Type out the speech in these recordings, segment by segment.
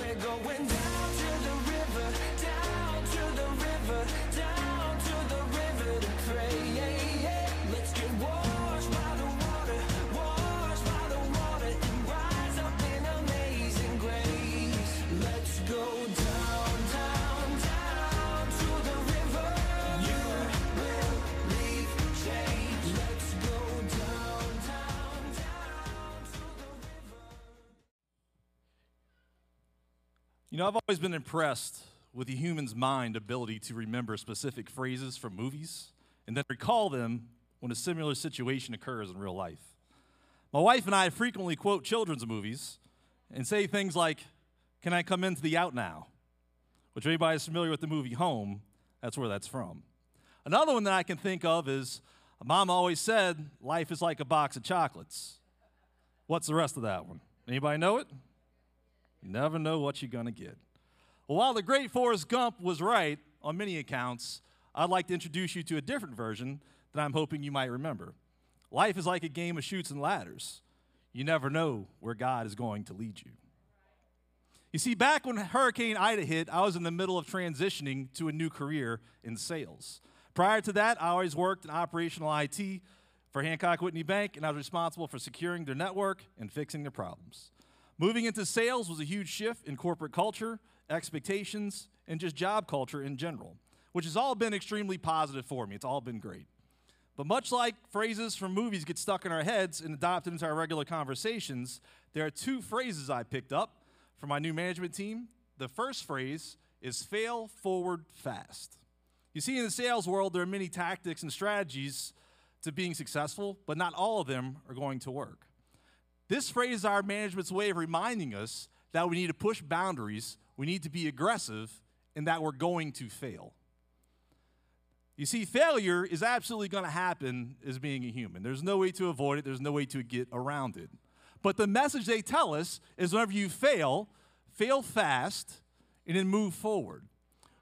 We're going down You know, I've always been impressed with the human's mind ability to remember specific phrases from movies and then recall them when a similar situation occurs in real life. My wife and I frequently quote children's movies and say things like, Can I come into the out now? Which, if anybody is familiar with the movie Home, that's where that's from. Another one that I can think of is, Mom always said, Life is like a box of chocolates. What's the rest of that one? Anybody know it? You never know what you're going to get. Well, while the great Forrest Gump was right on many accounts, I'd like to introduce you to a different version that I'm hoping you might remember. Life is like a game of chutes and ladders. You never know where God is going to lead you. You see, back when Hurricane Ida hit, I was in the middle of transitioning to a new career in sales. Prior to that, I always worked in operational IT for Hancock Whitney Bank, and I was responsible for securing their network and fixing their problems. Moving into sales was a huge shift in corporate culture, expectations, and just job culture in general, which has all been extremely positive for me. It's all been great. But much like phrases from movies get stuck in our heads and adopted into our regular conversations, there are two phrases I picked up from my new management team. The first phrase is fail forward fast. You see, in the sales world, there are many tactics and strategies to being successful, but not all of them are going to work. This phrase is our management's way of reminding us that we need to push boundaries, we need to be aggressive, and that we're going to fail. You see, failure is absolutely going to happen as being a human. There's no way to avoid it, there's no way to get around it. But the message they tell us is whenever you fail, fail fast, and then move forward.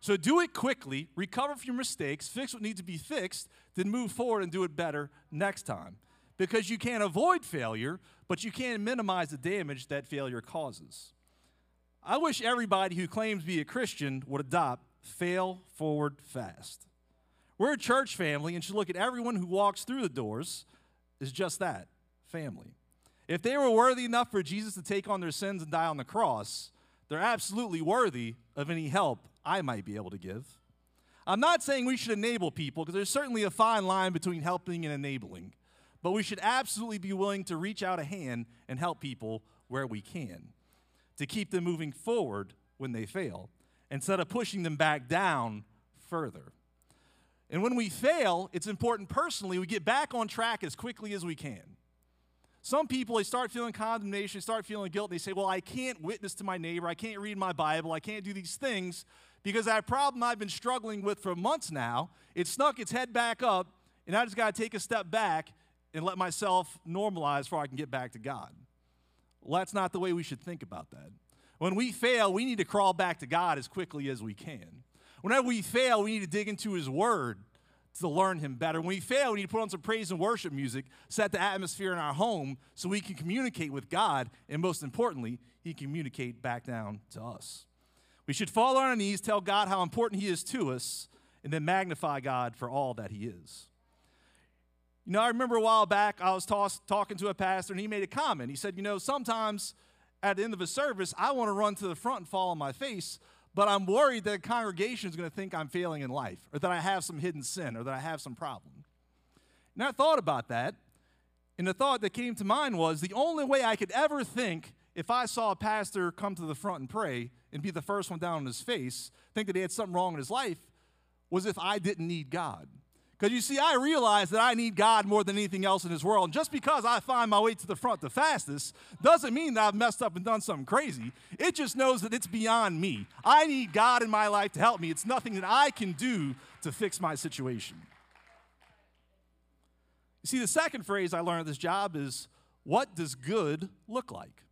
So do it quickly, recover from your mistakes, fix what needs to be fixed, then move forward and do it better next time. Because you can't avoid failure, but you can minimize the damage that failure causes. I wish everybody who claims to be a Christian would adopt fail forward fast. We're a church family and should look at everyone who walks through the doors as just that family. If they were worthy enough for Jesus to take on their sins and die on the cross, they're absolutely worthy of any help I might be able to give. I'm not saying we should enable people because there's certainly a fine line between helping and enabling, but we should absolutely be willing to reach out a hand and help people where we can to keep them moving forward when they fail instead of pushing them back down further. And when we fail, it's important personally we get back on track as quickly as we can. Some people, they start feeling condemnation, start feeling guilt. And they say, Well, I can't witness to my neighbor. I can't read my Bible. I can't do these things because that problem I've been struggling with for months now, it snuck its head back up, and I just got to take a step back and let myself normalize before I can get back to God. Well, that's not the way we should think about that. When we fail, we need to crawl back to God as quickly as we can. Whenever we fail, we need to dig into His Word to learn Him better. When we fail, we need to put on some praise and worship music, set the atmosphere in our home so we can communicate with God, and most importantly, He can communicate back down to us. We should fall on our knees, tell God how important He is to us, and then magnify God for all that He is. You know, I remember a while back, I was toss- talking to a pastor, and he made a comment. He said, You know, sometimes at the end of a service, I want to run to the front and fall on my face, but I'm worried that the congregation is going to think I'm failing in life, or that I have some hidden sin, or that I have some problem. And I thought about that, and the thought that came to mind was the only way I could ever think if I saw a pastor come to the front and pray and be the first one down on his face, think that he had something wrong in his life, was if I didn't need God. Because you see, I realize that I need God more than anything else in this world. And just because I find my way to the front the fastest doesn't mean that I've messed up and done something crazy. It just knows that it's beyond me. I need God in my life to help me. It's nothing that I can do to fix my situation. You see, the second phrase I learned at this job is what does good look like?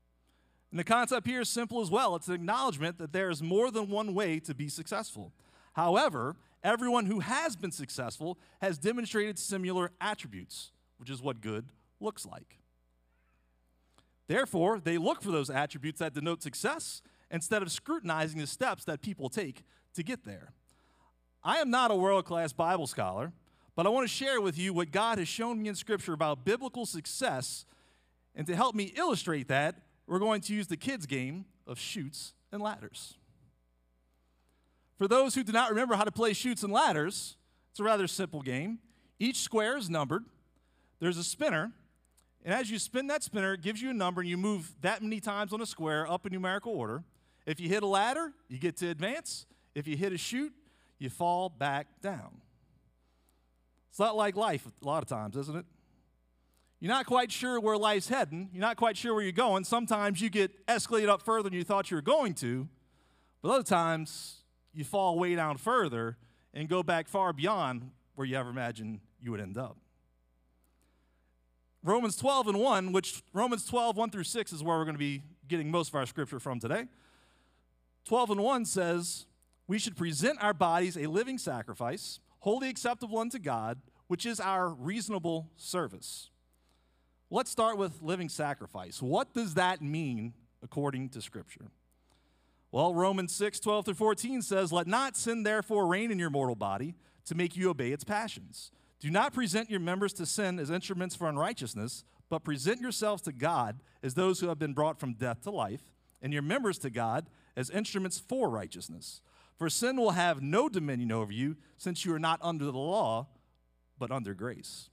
And the concept here is simple as well. It's an acknowledgement that there is more than one way to be successful. However, everyone who has been successful has demonstrated similar attributes, which is what good looks like. Therefore, they look for those attributes that denote success instead of scrutinizing the steps that people take to get there. I am not a world class Bible scholar, but I want to share with you what God has shown me in Scripture about biblical success. And to help me illustrate that, we're going to use the kids' game of chutes and ladders. For those who do not remember how to play chutes and ladders, it's a rather simple game. Each square is numbered, there's a spinner, and as you spin that spinner, it gives you a number, and you move that many times on a square up in numerical order. If you hit a ladder, you get to advance. If you hit a chute, you fall back down. It's not like life a lot of times, isn't it? You're not quite sure where life's heading. You're not quite sure where you're going. Sometimes you get escalated up further than you thought you were going to, but other times you fall way down further and go back far beyond where you ever imagined you would end up. Romans 12 and 1, which Romans 12, 1 through 6 is where we're going to be getting most of our scripture from today. 12 and 1 says, We should present our bodies a living sacrifice, wholly acceptable unto God, which is our reasonable service. Let's start with living sacrifice. What does that mean according to Scripture? Well, Romans 6, 12 through 14 says, Let not sin therefore reign in your mortal body to make you obey its passions. Do not present your members to sin as instruments for unrighteousness, but present yourselves to God as those who have been brought from death to life, and your members to God as instruments for righteousness. For sin will have no dominion over you, since you are not under the law, but under grace.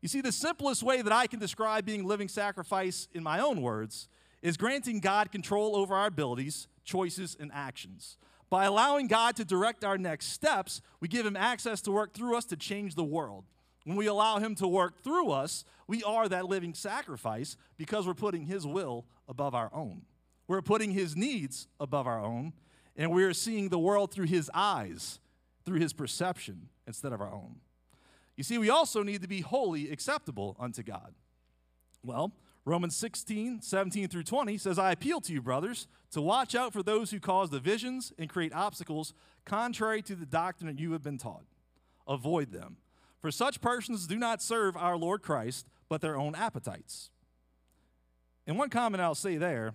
You see, the simplest way that I can describe being living sacrifice in my own words is granting God control over our abilities, choices, and actions. By allowing God to direct our next steps, we give Him access to work through us to change the world. When we allow Him to work through us, we are that living sacrifice because we're putting His will above our own. We're putting His needs above our own, and we are seeing the world through His eyes, through His perception, instead of our own. You see, we also need to be wholly acceptable unto God. Well, Romans 16, 17 through 20 says, I appeal to you, brothers, to watch out for those who cause divisions and create obstacles contrary to the doctrine that you have been taught. Avoid them. For such persons do not serve our Lord Christ, but their own appetites. And one comment I'll say there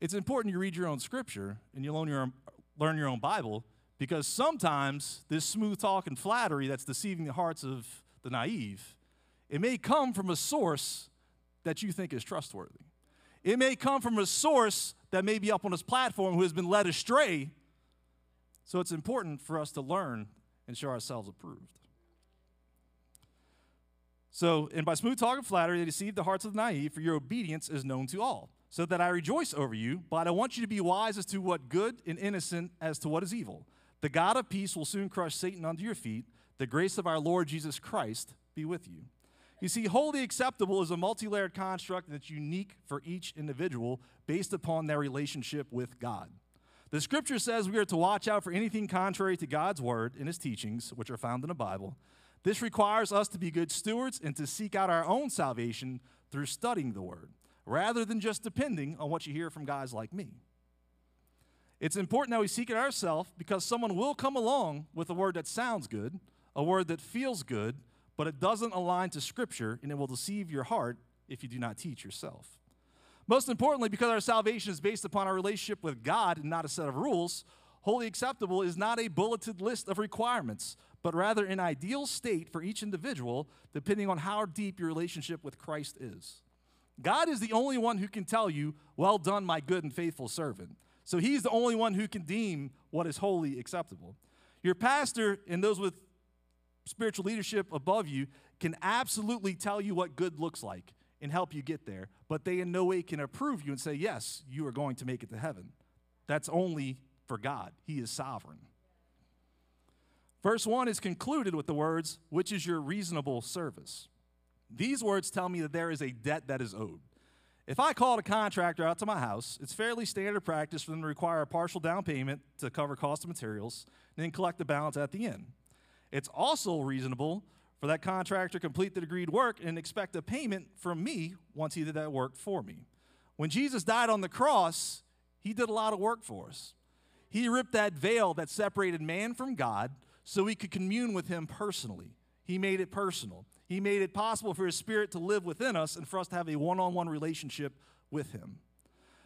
it's important you read your own scripture and you learn your own, learn your own Bible because sometimes this smooth talk and flattery that's deceiving the hearts of the naive, it may come from a source that you think is trustworthy. It may come from a source that may be up on this platform who has been led astray. So it's important for us to learn and show ourselves approved. So, and by smooth talk and flattery, they deceive the hearts of the naive, for your obedience is known to all. So that I rejoice over you, but I want you to be wise as to what good and innocent as to what is evil. The God of peace will soon crush Satan under your feet. The grace of our Lord Jesus Christ be with you. You see, wholly acceptable is a multi layered construct that's unique for each individual based upon their relationship with God. The scripture says we are to watch out for anything contrary to God's word and his teachings, which are found in the Bible. This requires us to be good stewards and to seek out our own salvation through studying the word, rather than just depending on what you hear from guys like me. It's important that we seek it ourselves because someone will come along with a word that sounds good, a word that feels good, but it doesn't align to Scripture, and it will deceive your heart if you do not teach yourself. Most importantly, because our salvation is based upon our relationship with God and not a set of rules, wholly acceptable is not a bulleted list of requirements, but rather an ideal state for each individual, depending on how deep your relationship with Christ is. God is the only one who can tell you, Well done, my good and faithful servant. So he's the only one who can deem what is wholly acceptable. Your pastor and those with spiritual leadership above you can absolutely tell you what good looks like and help you get there, but they in no way can approve you and say, yes, you are going to make it to heaven. That's only for God, He is sovereign. Verse 1 is concluded with the words, which is your reasonable service. These words tell me that there is a debt that is owed. If I called a contractor out to my house, it's fairly standard practice for them to require a partial down payment to cover cost of materials and then collect the balance at the end. It's also reasonable for that contractor to complete the agreed work and expect a payment from me once he did that work for me. When Jesus died on the cross, he did a lot of work for us. He ripped that veil that separated man from God so we could commune with him personally. He made it personal. He made it possible for his spirit to live within us and for us to have a one on one relationship with him.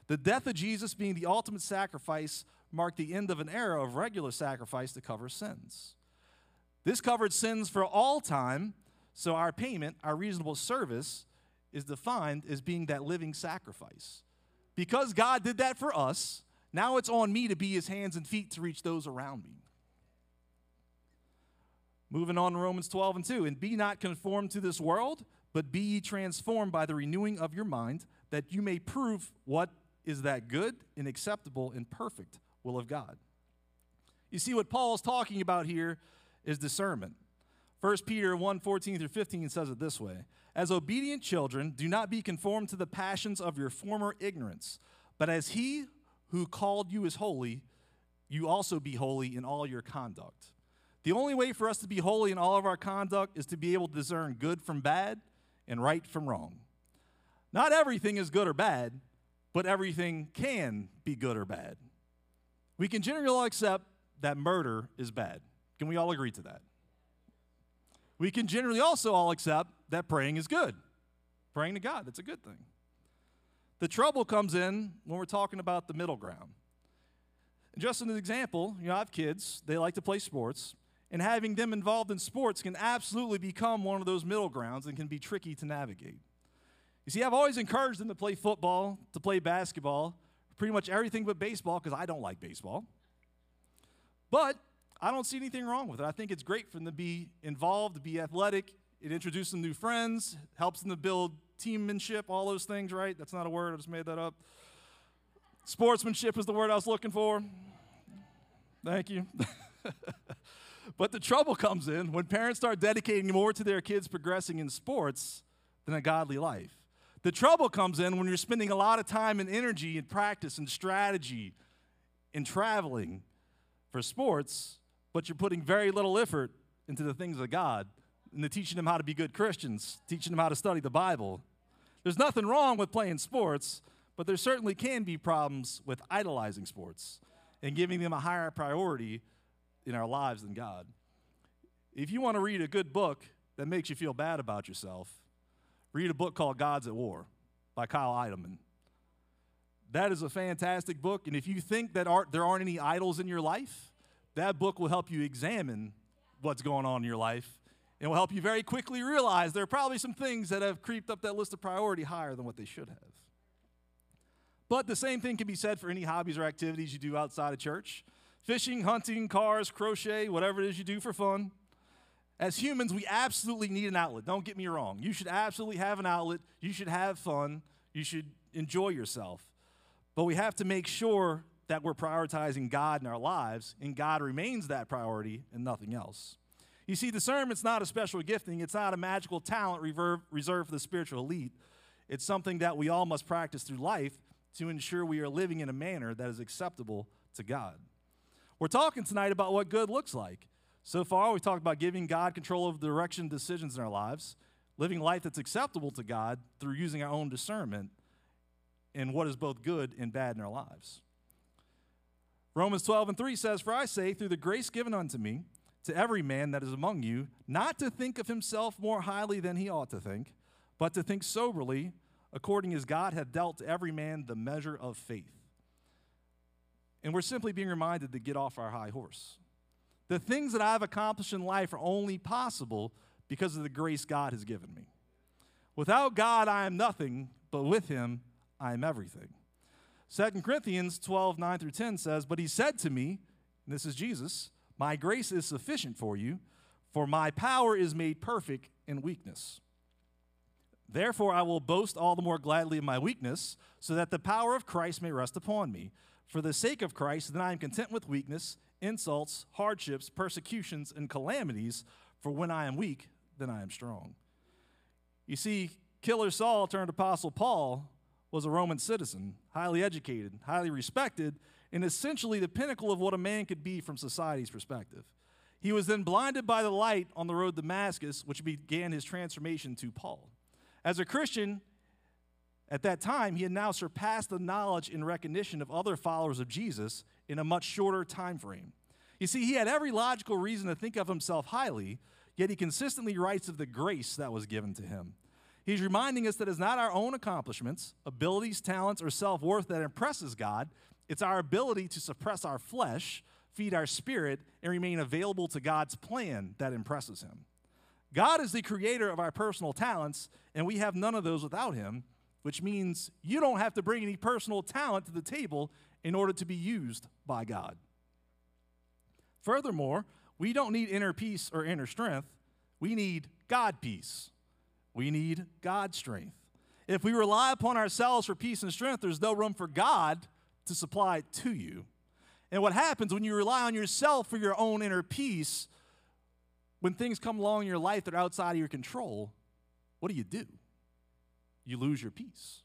The death of Jesus being the ultimate sacrifice marked the end of an era of regular sacrifice to cover sins. This covered sins for all time, so our payment, our reasonable service, is defined as being that living sacrifice. Because God did that for us, now it's on me to be his hands and feet to reach those around me. Moving on to Romans 12 and 2. And be not conformed to this world, but be ye transformed by the renewing of your mind, that you may prove what is that good and acceptable and perfect will of God. You see, what Paul is talking about here is discernment. 1 Peter 1 14 through 15 says it this way As obedient children, do not be conformed to the passions of your former ignorance, but as he who called you is holy, you also be holy in all your conduct. The only way for us to be holy in all of our conduct is to be able to discern good from bad and right from wrong. Not everything is good or bad, but everything can be good or bad. We can generally accept that murder is bad. Can we all agree to that? We can generally also all accept that praying is good. Praying to God, that's a good thing. The trouble comes in when we're talking about the middle ground. Just as an example, you know, I have kids, they like to play sports, and having them involved in sports can absolutely become one of those middle grounds and can be tricky to navigate. You see, I've always encouraged them to play football, to play basketball, pretty much everything but baseball because I don't like baseball. But I don't see anything wrong with it. I think it's great for them to be involved, to be athletic. It introduces them new friends, helps them to build teammanship, all those things, right? That's not a word, I just made that up. Sportsmanship is the word I was looking for. Thank you. but the trouble comes in when parents start dedicating more to their kids progressing in sports than a godly life. The trouble comes in when you're spending a lot of time and energy and practice and strategy in traveling for sports, but you're putting very little effort into the things of God into teaching them how to be good Christians, teaching them how to study the Bible. There's nothing wrong with playing sports, but there certainly can be problems with idolizing sports and giving them a higher priority in our lives than God. If you want to read a good book that makes you feel bad about yourself, read a book called Gods at War by Kyle Idleman. That is a fantastic book, and if you think that there aren't any idols in your life, that book will help you examine what's going on in your life and will help you very quickly realize there are probably some things that have creeped up that list of priority higher than what they should have. But the same thing can be said for any hobbies or activities you do outside of church fishing, hunting, cars, crochet, whatever it is you do for fun. As humans, we absolutely need an outlet. Don't get me wrong. You should absolutely have an outlet. You should have fun. You should enjoy yourself. But we have to make sure that we're prioritizing God in our lives, and God remains that priority and nothing else. You see, discernment's not a special gifting, it's not a magical talent reserved for the spiritual elite. It's something that we all must practice through life to ensure we are living in a manner that is acceptable to God. We're talking tonight about what good looks like. So far, we've talked about giving God control of the direction decisions in our lives, living life that's acceptable to God through using our own discernment in what is both good and bad in our lives. Romans 12 and 3 says, For I say, through the grace given unto me, to every man that is among you, not to think of himself more highly than he ought to think, but to think soberly, according as God hath dealt to every man the measure of faith. And we're simply being reminded to get off our high horse. The things that I've accomplished in life are only possible because of the grace God has given me. Without God, I am nothing, but with Him, I am everything. 2 Corinthians 12, 9 through 10 says, But He said to me, and this is Jesus, My grace is sufficient for you, for my power is made perfect in weakness. Therefore, I will boast all the more gladly of my weakness, so that the power of Christ may rest upon me. For the sake of Christ, then I am content with weakness insults, hardships, persecutions, and calamities, for when I am weak, then I am strong. You see, Killer Saul turned Apostle Paul was a Roman citizen, highly educated, highly respected, and essentially the pinnacle of what a man could be from society's perspective. He was then blinded by the light on the road to Damascus, which began his transformation to Paul. As a Christian, at that time, he had now surpassed the knowledge and recognition of other followers of Jesus in a much shorter time frame. You see, he had every logical reason to think of himself highly, yet he consistently writes of the grace that was given to him. He's reminding us that it's not our own accomplishments, abilities, talents, or self worth that impresses God. It's our ability to suppress our flesh, feed our spirit, and remain available to God's plan that impresses Him. God is the creator of our personal talents, and we have none of those without Him, which means you don't have to bring any personal talent to the table in order to be used by God. Furthermore, we don't need inner peace or inner strength, we need God peace. We need God's strength. If we rely upon ourselves for peace and strength, there's no room for God to supply it to you. And what happens when you rely on yourself for your own inner peace, when things come along in your life that are outside of your control, what do you do? You lose your peace.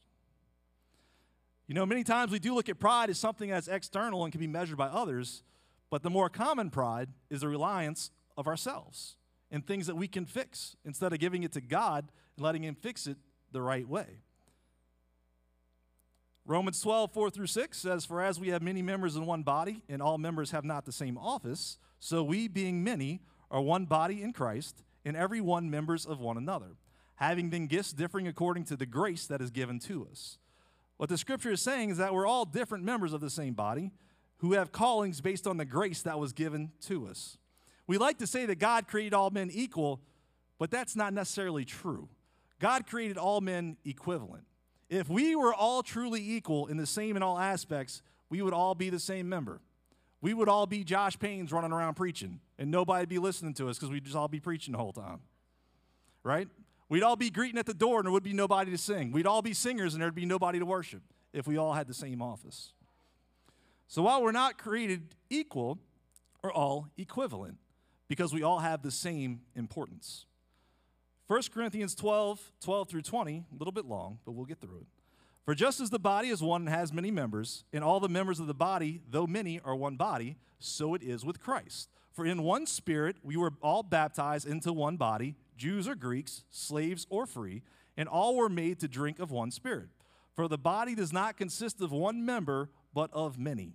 You know, many times we do look at pride as something that's external and can be measured by others, but the more common pride is the reliance of ourselves and things that we can fix instead of giving it to God and letting Him fix it the right way. Romans 12, 4 through 6 says, For as we have many members in one body, and all members have not the same office, so we, being many, are one body in Christ, and every one members of one another, having then gifts differing according to the grace that is given to us. What the scripture is saying is that we're all different members of the same body who have callings based on the grace that was given to us. We like to say that God created all men equal, but that's not necessarily true. God created all men equivalent. If we were all truly equal in the same in all aspects, we would all be the same member. We would all be Josh Paynes running around preaching, and nobody'd be listening to us because we'd just all be preaching the whole time. Right? We'd all be greeting at the door, and there would be nobody to sing. We'd all be singers, and there'd be nobody to worship if we all had the same office. So while we're not created equal, we're all equivalent because we all have the same importance. 1 Corinthians 12, 12 through 20, a little bit long, but we'll get through it. For just as the body is one and has many members, and all the members of the body, though many, are one body, so it is with Christ. For in one spirit we were all baptized into one body, Jews or Greeks, slaves or free, and all were made to drink of one spirit. For the body does not consist of one member, but of many.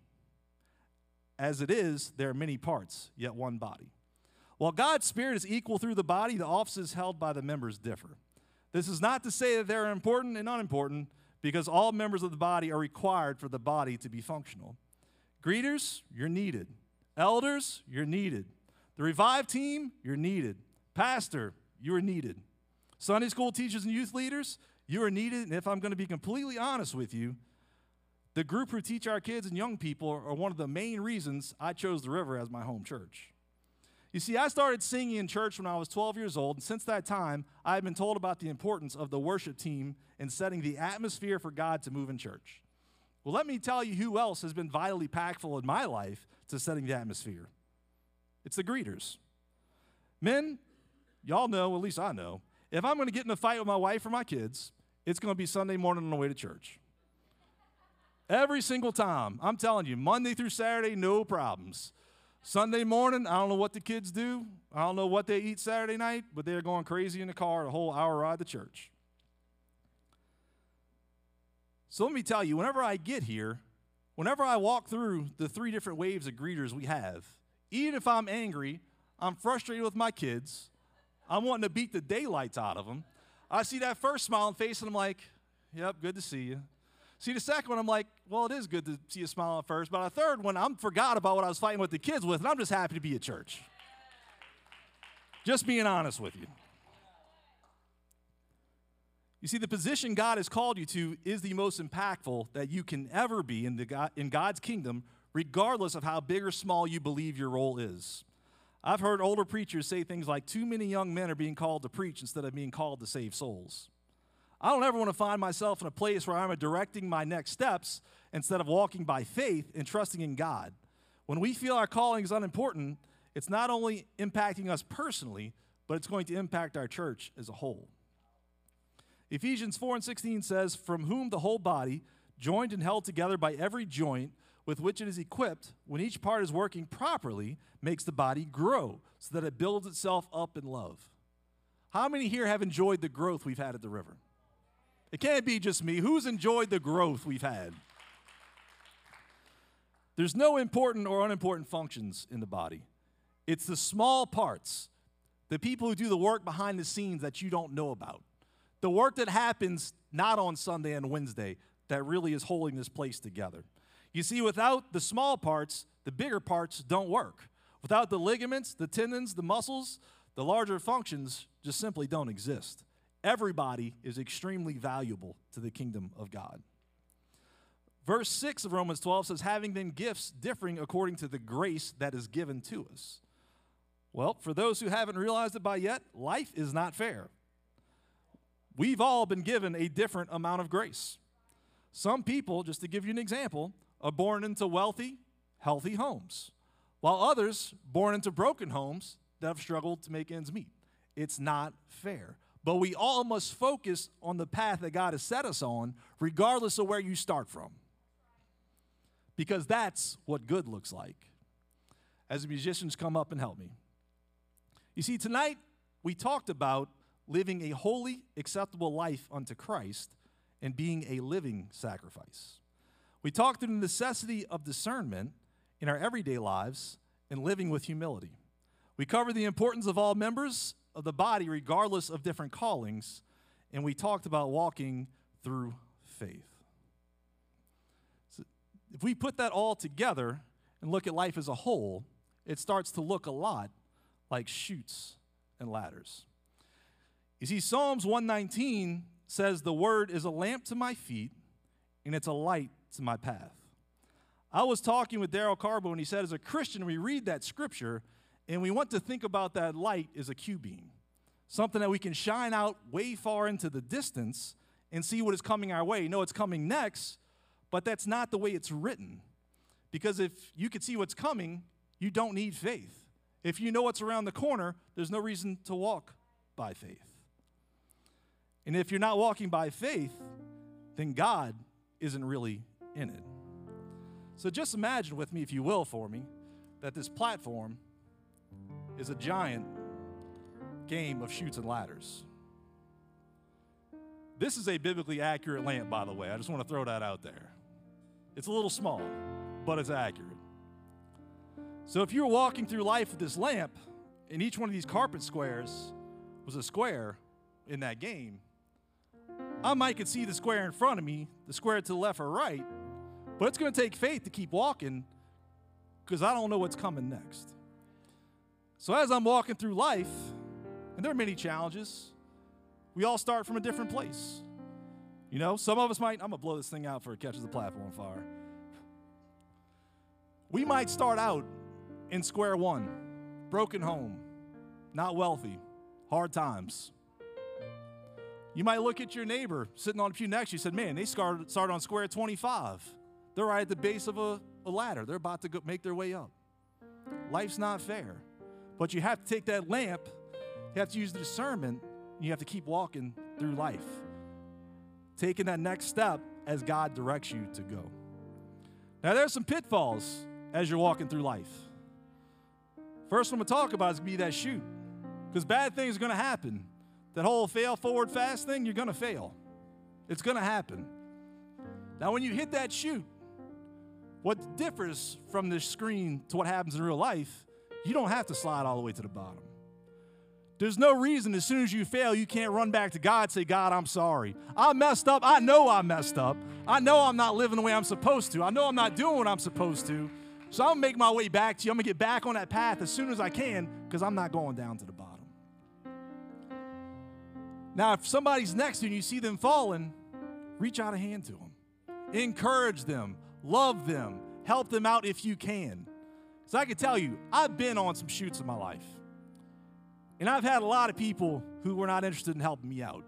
As it is, there are many parts, yet one body. While God's Spirit is equal through the body, the offices held by the members differ. This is not to say that they're important and unimportant, because all members of the body are required for the body to be functional. Greeters, you're needed. Elders, you're needed. The Revive team, you're needed. Pastor, you are needed. Sunday school teachers and youth leaders, you are needed. And if I'm going to be completely honest with you, the group who teach our kids and young people are one of the main reasons I chose the river as my home church. You see, I started singing in church when I was 12 years old, and since that time, I have been told about the importance of the worship team in setting the atmosphere for God to move in church. Well, let me tell you who else has been vitally impactful in my life to setting the atmosphere. It's the greeters. Men, y'all know, at least I know, if I'm going to get in a fight with my wife or my kids, it's going to be Sunday morning on the way to church. Every single time. I'm telling you, Monday through Saturday, no problems. Sunday morning, I don't know what the kids do. I don't know what they eat Saturday night, but they're going crazy in the car the whole hour ride to church. So let me tell you, whenever I get here, whenever I walk through the three different waves of greeters we have, even if I'm angry, I'm frustrated with my kids, I'm wanting to beat the daylights out of them, I see that first smiling face and I'm like, yep, good to see you. See the second one, I'm like, well, it is good to see you smile at first. But a third one, I'm forgot about what I was fighting with the kids with, and I'm just happy to be at church. Just being honest with you. You see, the position God has called you to is the most impactful that you can ever be in, the God, in God's kingdom, regardless of how big or small you believe your role is. I've heard older preachers say things like, too many young men are being called to preach instead of being called to save souls. I don't ever want to find myself in a place where I'm directing my next steps instead of walking by faith and trusting in God. When we feel our calling is unimportant, it's not only impacting us personally, but it's going to impact our church as a whole. Ephesians 4 and 16 says, From whom the whole body, joined and held together by every joint with which it is equipped, when each part is working properly, makes the body grow so that it builds itself up in love. How many here have enjoyed the growth we've had at the river? It can't be just me. Who's enjoyed the growth we've had? There's no important or unimportant functions in the body. It's the small parts, the people who do the work behind the scenes that you don't know about, the work that happens not on Sunday and Wednesday that really is holding this place together. You see, without the small parts, the bigger parts don't work. Without the ligaments, the tendons, the muscles, the larger functions just simply don't exist. Everybody is extremely valuable to the kingdom of God. Verse 6 of Romans 12 says, having then gifts differing according to the grace that is given to us. Well, for those who haven't realized it by yet, life is not fair. We've all been given a different amount of grace. Some people, just to give you an example, are born into wealthy, healthy homes, while others born into broken homes that have struggled to make ends meet. It's not fair. But we all must focus on the path that God has set us on, regardless of where you start from. Because that's what good looks like. As the musicians come up and help me. You see, tonight we talked about living a holy, acceptable life unto Christ and being a living sacrifice. We talked through the necessity of discernment in our everyday lives and living with humility. We covered the importance of all members of the body, regardless of different callings, and we talked about walking through faith. So if we put that all together and look at life as a whole, it starts to look a lot like chutes and ladders. You see, Psalms 119 says, The word is a lamp to my feet and it's a light to my path. I was talking with Daryl Carbo, and he said, as a Christian, we read that scripture and we want to think about that light as a Q beam, something that we can shine out way far into the distance and see what is coming our way. No, it's coming next, but that's not the way it's written. Because if you could see what's coming, you don't need faith. If you know what's around the corner, there's no reason to walk by faith. And if you're not walking by faith, then God isn't really in it. So just imagine with me, if you will, for me, that this platform is a giant game of chutes and ladders. This is a biblically accurate lamp, by the way. I just want to throw that out there. It's a little small, but it's accurate. So if you're walking through life with this lamp, and each one of these carpet squares was a square in that game, I might could see the square in front of me, the square to the left or right, but it's going to take faith to keep walking because I don't know what's coming next. So as I'm walking through life, and there are many challenges, we all start from a different place. You know, some of us might, I'm gonna blow this thing out for it catches the platform fire. We might start out in square one, broken home, not wealthy, hard times. You might look at your neighbor sitting on a pew next to you, said, Man, they started, started on square 25. They're right at the base of a, a ladder. They're about to go, make their way up. Life's not fair. But you have to take that lamp, you have to use the discernment, you have to keep walking through life, taking that next step as God directs you to go. Now, there's some pitfalls as you're walking through life. First one I'm gonna talk about is gonna be that chute, because bad things are gonna happen. That whole fail forward fast thing, you're gonna fail. It's gonna happen. Now, when you hit that chute, what differs from the screen to what happens in real life, you don't have to slide all the way to the bottom. There's no reason as soon as you fail, you can't run back to God say, God, I'm sorry. I messed up. I know I messed up. I know I'm not living the way I'm supposed to. I know I'm not doing what I'm supposed to. So I'm gonna make my way back to you. I'm gonna get back on that path as soon as I can because I'm not going down to the bottom. Now, if somebody's next to you and you see them falling, reach out a hand to them, encourage them, love them, help them out if you can. So I can tell you, I've been on some chutes in my life. And I've had a lot of people who were not interested in helping me out.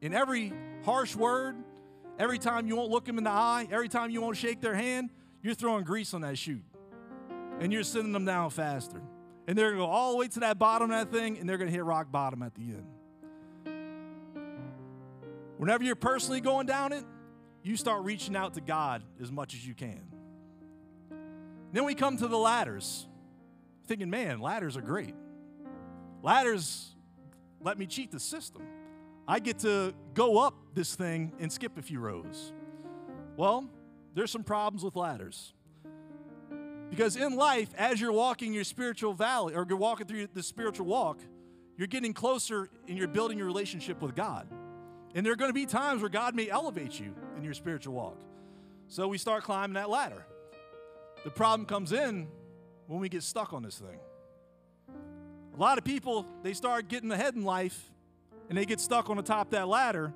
In every harsh word, every time you won't look them in the eye, every time you won't shake their hand, you're throwing grease on that chute. And you're sending them down faster. And they're gonna go all the way to that bottom of that thing, and they're gonna hit rock bottom at the end. Whenever you're personally going down it, you start reaching out to God as much as you can. Then we come to the ladders, thinking, man, ladders are great. Ladders let me cheat the system. I get to go up this thing and skip a few rows. Well, there's some problems with ladders. Because in life, as you're walking your spiritual valley or you're walking through the spiritual walk, you're getting closer and you're building your relationship with God. And there are going to be times where God may elevate you in your spiritual walk. So we start climbing that ladder. The problem comes in when we get stuck on this thing. A lot of people, they start getting ahead in life and they get stuck on the top of that ladder.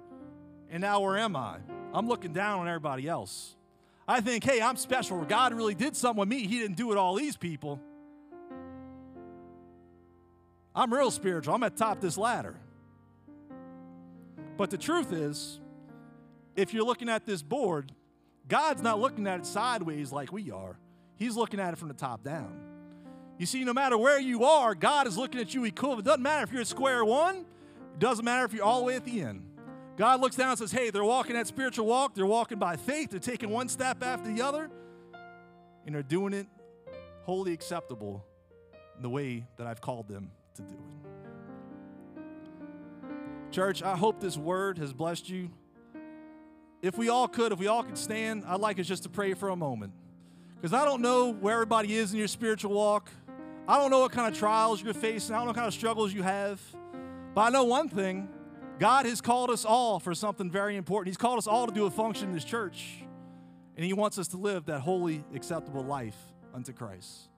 And now where am I? I'm looking down on everybody else. I think, hey, I'm special. God really did something with me. He didn't do it all these people. I'm real spiritual. I'm at top this ladder. But the truth is, if you're looking at this board, God's not looking at it sideways like we are. He's looking at it from the top down. You see, no matter where you are, God is looking at you equivalent. It doesn't matter if you're at square one, it doesn't matter if you're all the way at the end. God looks down and says, Hey, they're walking that spiritual walk. They're walking by faith. They're taking one step after the other, and they're doing it wholly acceptable in the way that I've called them to do it. Church, I hope this word has blessed you. If we all could, if we all could stand, I'd like us just to pray for a moment. Because I don't know where everybody is in your spiritual walk. I don't know what kind of trials you're facing. I don't know what kind of struggles you have. But I know one thing God has called us all for something very important. He's called us all to do a function in this church. And He wants us to live that holy, acceptable life unto Christ.